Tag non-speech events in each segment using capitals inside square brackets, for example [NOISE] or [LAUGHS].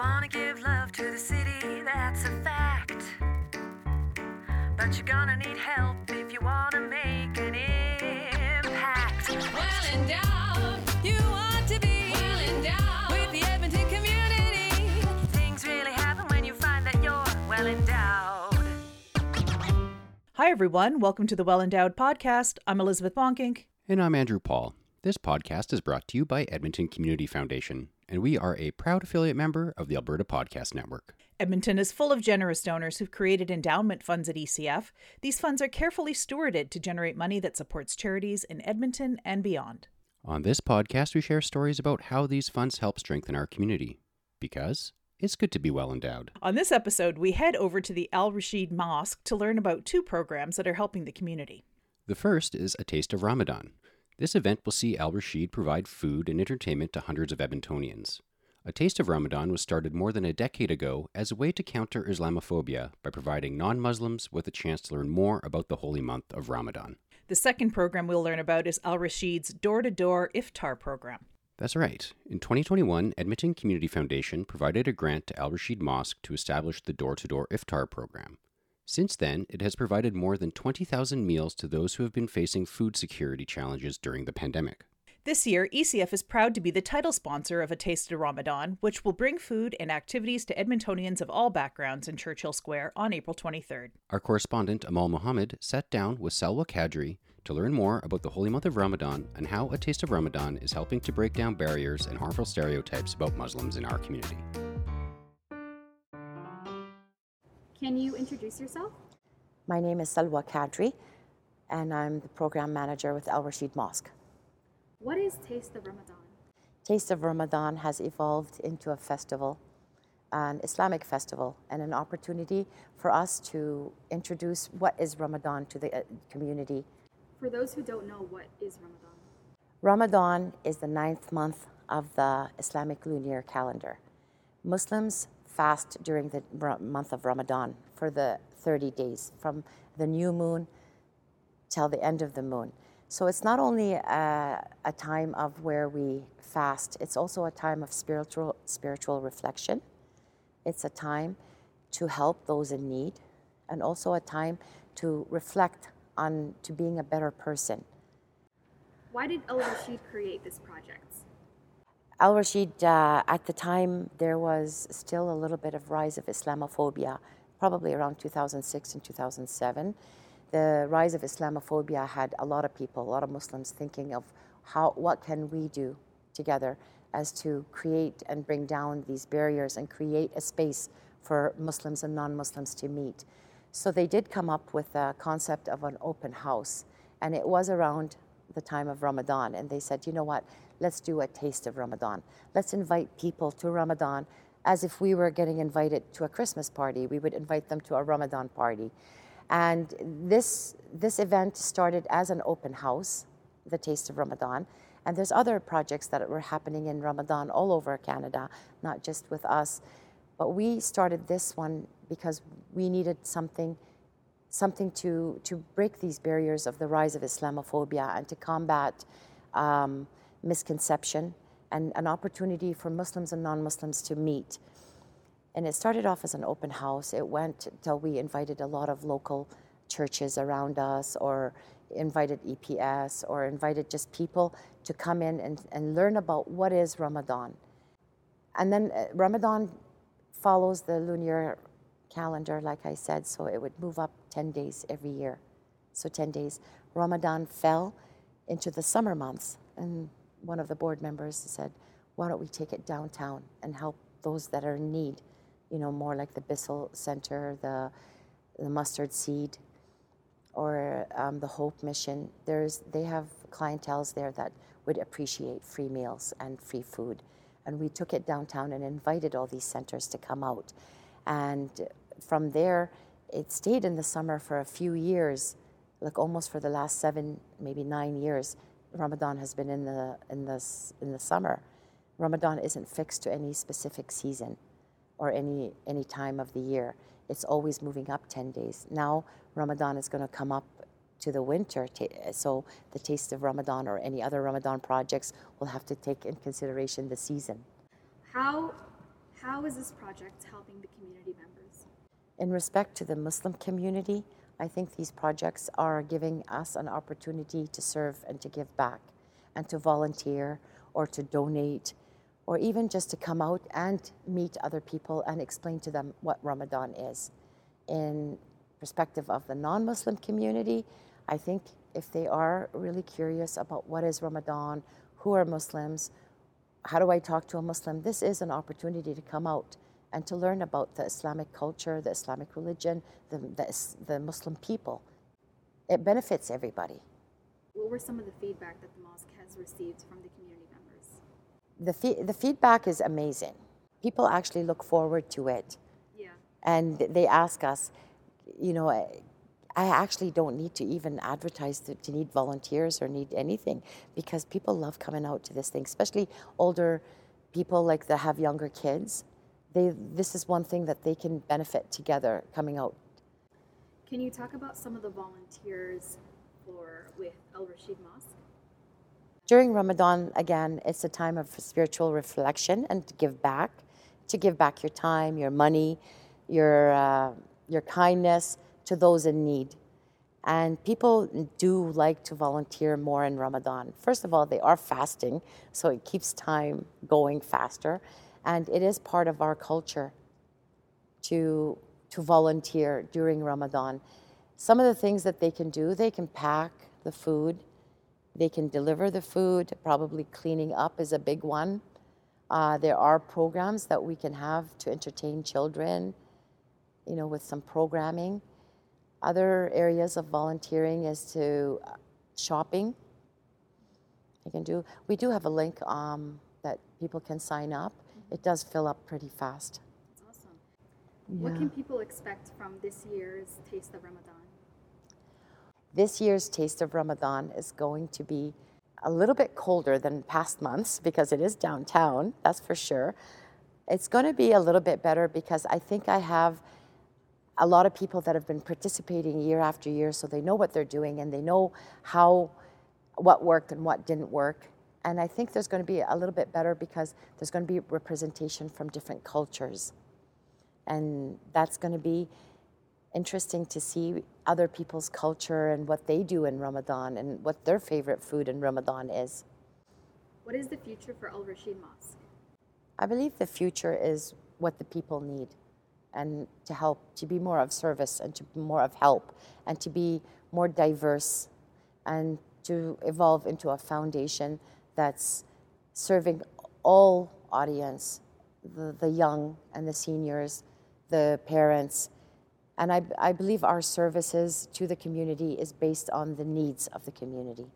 wanna give love to the city, that's a fact. But you're gonna need help if you wanna make an impact. Well endowed, you want to be well endowed with the Edmonton community. Things really happen when you find that you're well endowed. Hi, everyone. Welcome to the Well Endowed Podcast. I'm Elizabeth Bonkink. And I'm Andrew Paul. This podcast is brought to you by Edmonton Community Foundation, and we are a proud affiliate member of the Alberta Podcast Network. Edmonton is full of generous donors who've created endowment funds at ECF. These funds are carefully stewarded to generate money that supports charities in Edmonton and beyond. On this podcast, we share stories about how these funds help strengthen our community. Because it's good to be well endowed. On this episode, we head over to the Al Rashid Mosque to learn about two programs that are helping the community. The first is A Taste of Ramadan. This event will see Al Rashid provide food and entertainment to hundreds of Edmontonians. A Taste of Ramadan was started more than a decade ago as a way to counter Islamophobia by providing non Muslims with a chance to learn more about the holy month of Ramadan. The second program we'll learn about is Al Rashid's door to door iftar program. That's right. In 2021, Edmonton Community Foundation provided a grant to Al Rashid Mosque to establish the door to door iftar program. Since then, it has provided more than 20,000 meals to those who have been facing food security challenges during the pandemic. This year, ECF is proud to be the title sponsor of A Taste of Ramadan, which will bring food and activities to Edmontonians of all backgrounds in Churchill Square on April 23rd. Our correspondent Amal Mohammed sat down with Salwa Kadri to learn more about the holy month of Ramadan and how A Taste of Ramadan is helping to break down barriers and harmful stereotypes about Muslims in our community. Can you introduce yourself? My name is Salwa Kadri, and I'm the program manager with Al Rashid Mosque. What is Taste of Ramadan? Taste of Ramadan has evolved into a festival, an Islamic festival, and an opportunity for us to introduce what is Ramadan to the uh, community. For those who don't know, what is Ramadan? Ramadan is the ninth month of the Islamic lunar calendar. Muslims fast during the month of Ramadan for the 30 days, from the new moon till the end of the moon. So it's not only a, a time of where we fast, it's also a time of spiritual spiritual reflection. It's a time to help those in need, and also a time to reflect on to being a better person. Why did Al Rashid create this project? Al Rashid, uh, at the time, there was still a little bit of rise of Islamophobia, probably around 2006 and 2007. The rise of Islamophobia had a lot of people, a lot of Muslims thinking of how, what can we do together as to create and bring down these barriers and create a space for Muslims and non-Muslims to meet. So they did come up with a concept of an open house, and it was around the time of Ramadan. And they said, you know what, let's do a taste of Ramadan. Let's invite people to Ramadan as if we were getting invited to a Christmas party. We would invite them to a Ramadan party. And this, this event started as an open house, the Taste of Ramadan. And there's other projects that were happening in Ramadan all over Canada, not just with us. But we started this one because we needed something something to, to break these barriers of the rise of Islamophobia and to combat um, misconception and an opportunity for Muslims and non Muslims to meet. And it started off as an open house. It went till we invited a lot of local churches around us or invited EPS or invited just people to come in and, and learn about what is Ramadan. And then uh, Ramadan follows the lunar calendar, like I said, so it would move up 10 days every year. So 10 days. Ramadan fell into the summer months, and one of the board members said, Why don't we take it downtown and help those that are in need? You know, more like the Bissell Center, the, the Mustard Seed, or um, the Hope Mission. There's, they have clientels there that would appreciate free meals and free food. And we took it downtown and invited all these centers to come out. And from there, it stayed in the summer for a few years, like almost for the last seven, maybe nine years. Ramadan has been in the in the in the summer. Ramadan isn't fixed to any specific season or any any time of the year. It's always moving up 10 days. Now Ramadan is going to come up to the winter, so the taste of Ramadan or any other Ramadan projects will have to take in consideration the season. How How is this project helping the community members? In respect to the Muslim community, I think these projects are giving us an opportunity to serve and to give back and to volunteer or to donate or even just to come out and meet other people and explain to them what Ramadan is. In perspective of the non-Muslim community, I think if they are really curious about what is Ramadan, who are Muslims, how do I talk to a Muslim, this is an opportunity to come out and to learn about the Islamic culture, the Islamic religion, the, the, the Muslim people. It benefits everybody. What were some of the feedback that the mosque has received from the community members? The, fe- the feedback is amazing. People actually look forward to it. Yeah. And they ask us, you know, I, I actually don't need to even advertise to, to need volunteers or need anything because people love coming out to this thing, especially older people like that have younger kids. They, this is one thing that they can benefit together coming out. Can you talk about some of the volunteers for with Al Rashid Mosque? During Ramadan, again, it's a time of spiritual reflection and to give back, to give back your time, your money, your, uh, your kindness to those in need. And people do like to volunteer more in Ramadan. First of all, they are fasting, so it keeps time going faster. And it is part of our culture to, to volunteer during Ramadan. Some of the things that they can do, they can pack the food, they can deliver the food, probably cleaning up is a big one. Uh, there are programs that we can have to entertain children, you know, with some programming. Other areas of volunteering is to uh, shopping. I can do. We do have a link um, that people can sign up. It does fill up pretty fast. That's awesome. What can people expect from this year's Taste of Ramadan? This year's Taste of Ramadan is going to be a little bit colder than past months because it is downtown, that's for sure. It's going to be a little bit better because I think I have a lot of people that have been participating year after year, so they know what they're doing and they know how, what worked and what didn't work. And I think there's going to be a little bit better because there's going to be representation from different cultures. And that's going to be interesting to see other people's culture and what they do in Ramadan and what their favorite food in Ramadan is. What is the future for Al Rashid Mosque? I believe the future is what the people need and to help, to be more of service and to be more of help and to be more diverse and to evolve into a foundation that's serving all audience, the, the young and the seniors, the parents. And I, I believe our services to the community is based on the needs of the community.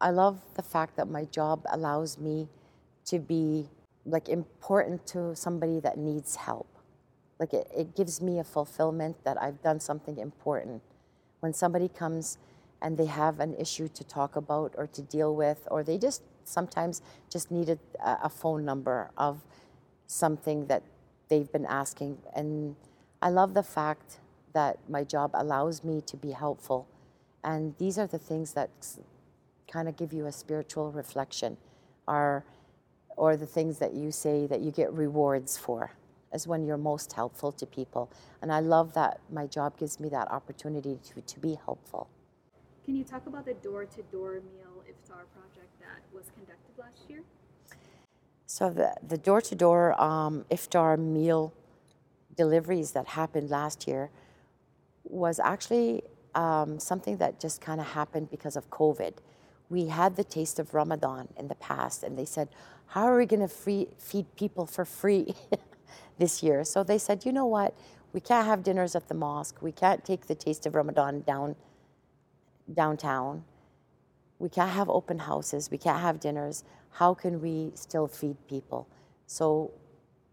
I love the fact that my job allows me to be like important to somebody that needs help. Like it, it gives me a fulfillment that I've done something important. When somebody comes and they have an issue to talk about or to deal with, or they just sometimes just needed a, a phone number of something that they've been asking. And I love the fact that my job allows me to be helpful. And these are the things that kind of give you a spiritual reflection, are, or the things that you say that you get rewards for, is when you're most helpful to people. And I love that my job gives me that opportunity to, to be helpful. Can you talk about the door to door meal iftar project that was conducted last year? So the door to door iftar meal deliveries that happened last year was actually um, something that just kind of happened because of COVID. We had the taste of Ramadan in the past, and they said, "How are we going to feed people for free [LAUGHS] this year?" So they said, "You know what? We can't have dinners at the mosque. We can't take the taste of Ramadan down downtown. We can't have open houses. We can't have dinners. How can we still feed people?" So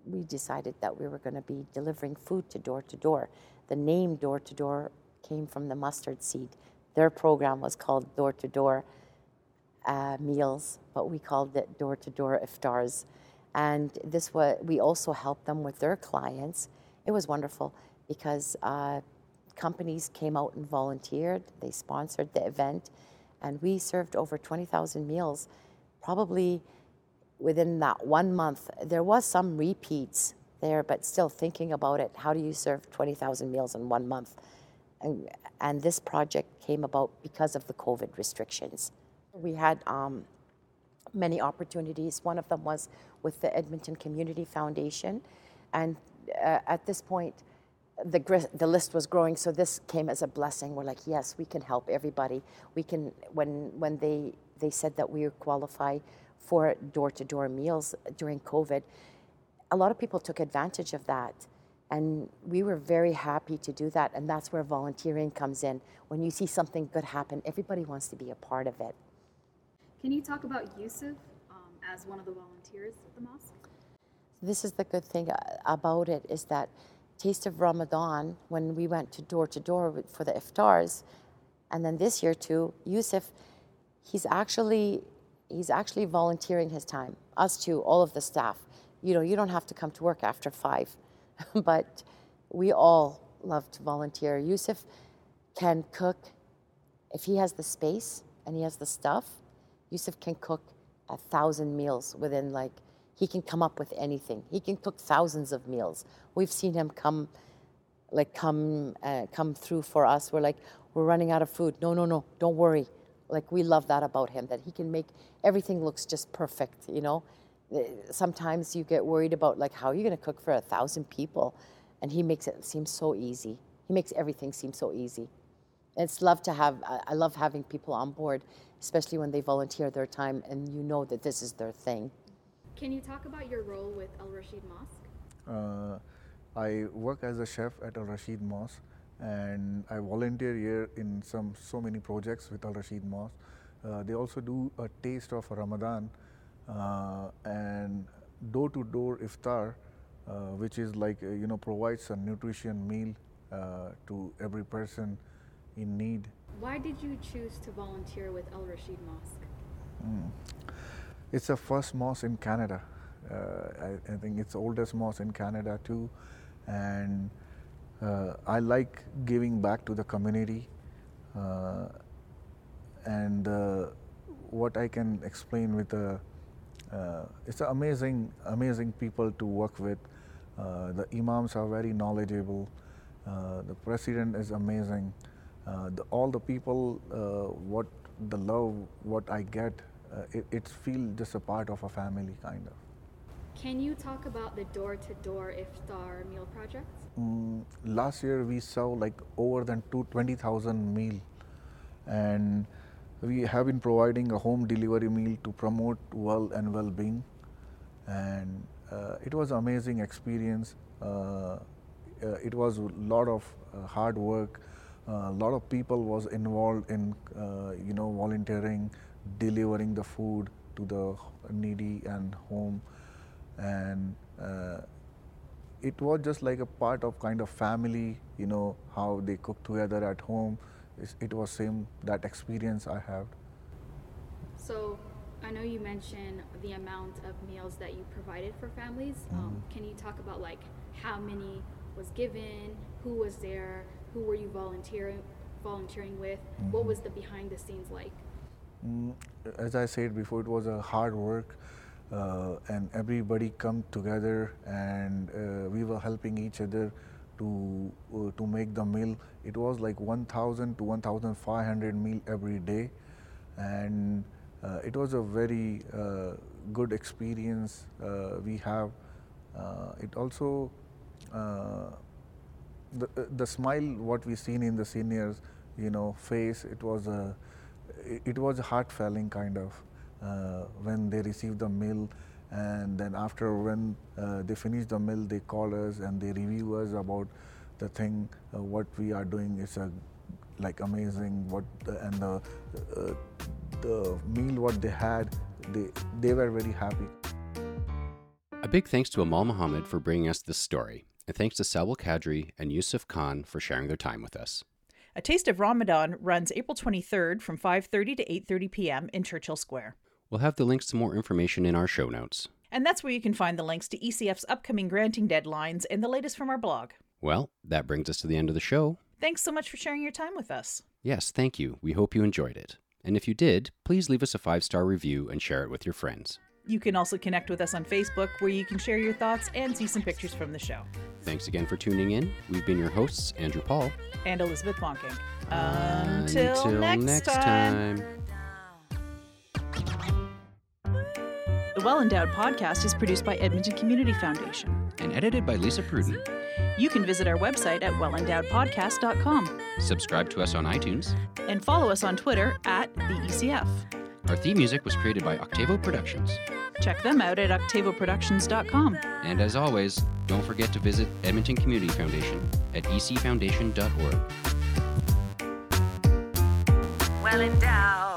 we decided that we were going to be delivering food to door to door. The name door to door came from the mustard seed. Their program was called door to door meals, but we called it door to door iftars. And this was we also helped them with their clients. It was wonderful because uh, companies came out and volunteered. They sponsored the event, and we served over 20,000 meals. Probably within that one month, there was some repeats there, but still thinking about it. How do you serve 20,000 meals in one month? And, and this project came about because of the COVID restrictions. We had um, many opportunities. One of them was with the Edmonton Community Foundation. And uh, at this point, the, gr- the list was growing, so this came as a blessing. We're like, yes, we can help everybody. We can, when, when they, they said that we qualify for door to door meals during COVID, a lot of people took advantage of that. And we were very happy to do that. And that's where volunteering comes in. When you see something good happen, everybody wants to be a part of it. Can you talk about Yusuf um, as one of the volunteers at the mosque? This is the good thing uh, about it is that Taste of Ramadan, when we went to door to door for the iftars, and then this year too, Yusuf, he's actually he's actually volunteering his time. Us too, all of the staff. You know, you don't have to come to work after five, [LAUGHS] but we all love to volunteer. Yusuf can cook if he has the space and he has the stuff. Yusuf can cook a thousand meals within like he can come up with anything. He can cook thousands of meals. We've seen him come, like come uh, come through for us. We're like we're running out of food. No, no, no, don't worry. Like we love that about him that he can make everything looks just perfect. You know, Uh, sometimes you get worried about like how are you going to cook for a thousand people, and he makes it seem so easy. He makes everything seem so easy. It's love to have. I love having people on board, especially when they volunteer their time and you know that this is their thing. Can you talk about your role with Al Rashid Mosque? Uh, I work as a chef at Al Rashid Mosque, and I volunteer here in some so many projects with Al Rashid Mosque. Uh, they also do a taste of Ramadan uh, and door to door iftar, uh, which is like uh, you know provides a nutrition meal uh, to every person in need. Why did you choose to volunteer with Al Rashid Mosque? It's the first mosque in Canada. Uh, I, I think it's the oldest mosque in Canada too, and uh, I like giving back to the community. Uh, and what I can explain with the, uh, it's amazing, amazing people to work with. Uh, the imams are very knowledgeable. Uh, the president is amazing. The, all the people, what the love, what I get, uh, it, it feels just a part of a family kind of. Can you talk about the door to door iftar meal project? Mm, last year we served like over than two, 20,000 meal. And we have been providing a home delivery meal to promote well and well-being. And uh, it was amazing experience. Uh, uh, it was a lot of uh, hard work. A lot of people was involved in uh, you know volunteering delivering the food to the needy and home. And uh, it was just like a part of kind of family you know how they cook together at home. It's- it was same that experience i have So, I know you mentioned the amount of meals that you provided for families. Um, can you talk about like how many was given, who was there, who were you volunteering volunteering with? What was the behind the scenes like? Mm, as I said before, it was a hard work, uh, and everybody come together, and uh, we were helping each other to uh, to make the meal. It was like 1,000 to 1,500 meal every day, and uh, it was a very uh, good experience uh, we have. It also the the smile what we seen in the seniors you know face it was a it, was heart felling kind of uh, when they received the meal and then after when uh, they finish the meal they call us and they review us about the thing uh, what we are doing. Is a like amazing what the, and the uh, the meal what they had they they were very happy. A big thanks to Amal Muhammad for bringing us this story, and thanks to Salwa Kadri and Yusuf Khan for sharing their time with us. A Taste of Ramadan runs April 23rd from 5:30 to 8:30 p.m. in Churchill Square. We'll have the links to more information in our show notes. And that's where you can find the links to ECF's upcoming granting deadlines and the latest from our blog. Well, that brings us to the end of the show. Thanks so much for sharing your time with us. Yes, thank you. We hope you enjoyed it. And if you did, please leave us a five star review and share it with your friends. You can also connect with us on Facebook, where you can share your thoughts and see some pictures from the show. Thanks again for tuning in. We've been your hosts, Andrew Paul. And Elizabeth Bonkink. Until, next, time. The Well Endowed podcast is produced by Edmonton Community Foundation. And edited by Lisa Pruden. You can visit our website at wellendowedpodcast.com Subscribe to us on iTunes. and follow us on Twitter at the ECF. Our theme music was created by Octavo Productions. Check them out at octavoproductions.com. And as always, don't forget to visit Edmonton Community Foundation at ecfoundation.org. Well endowed.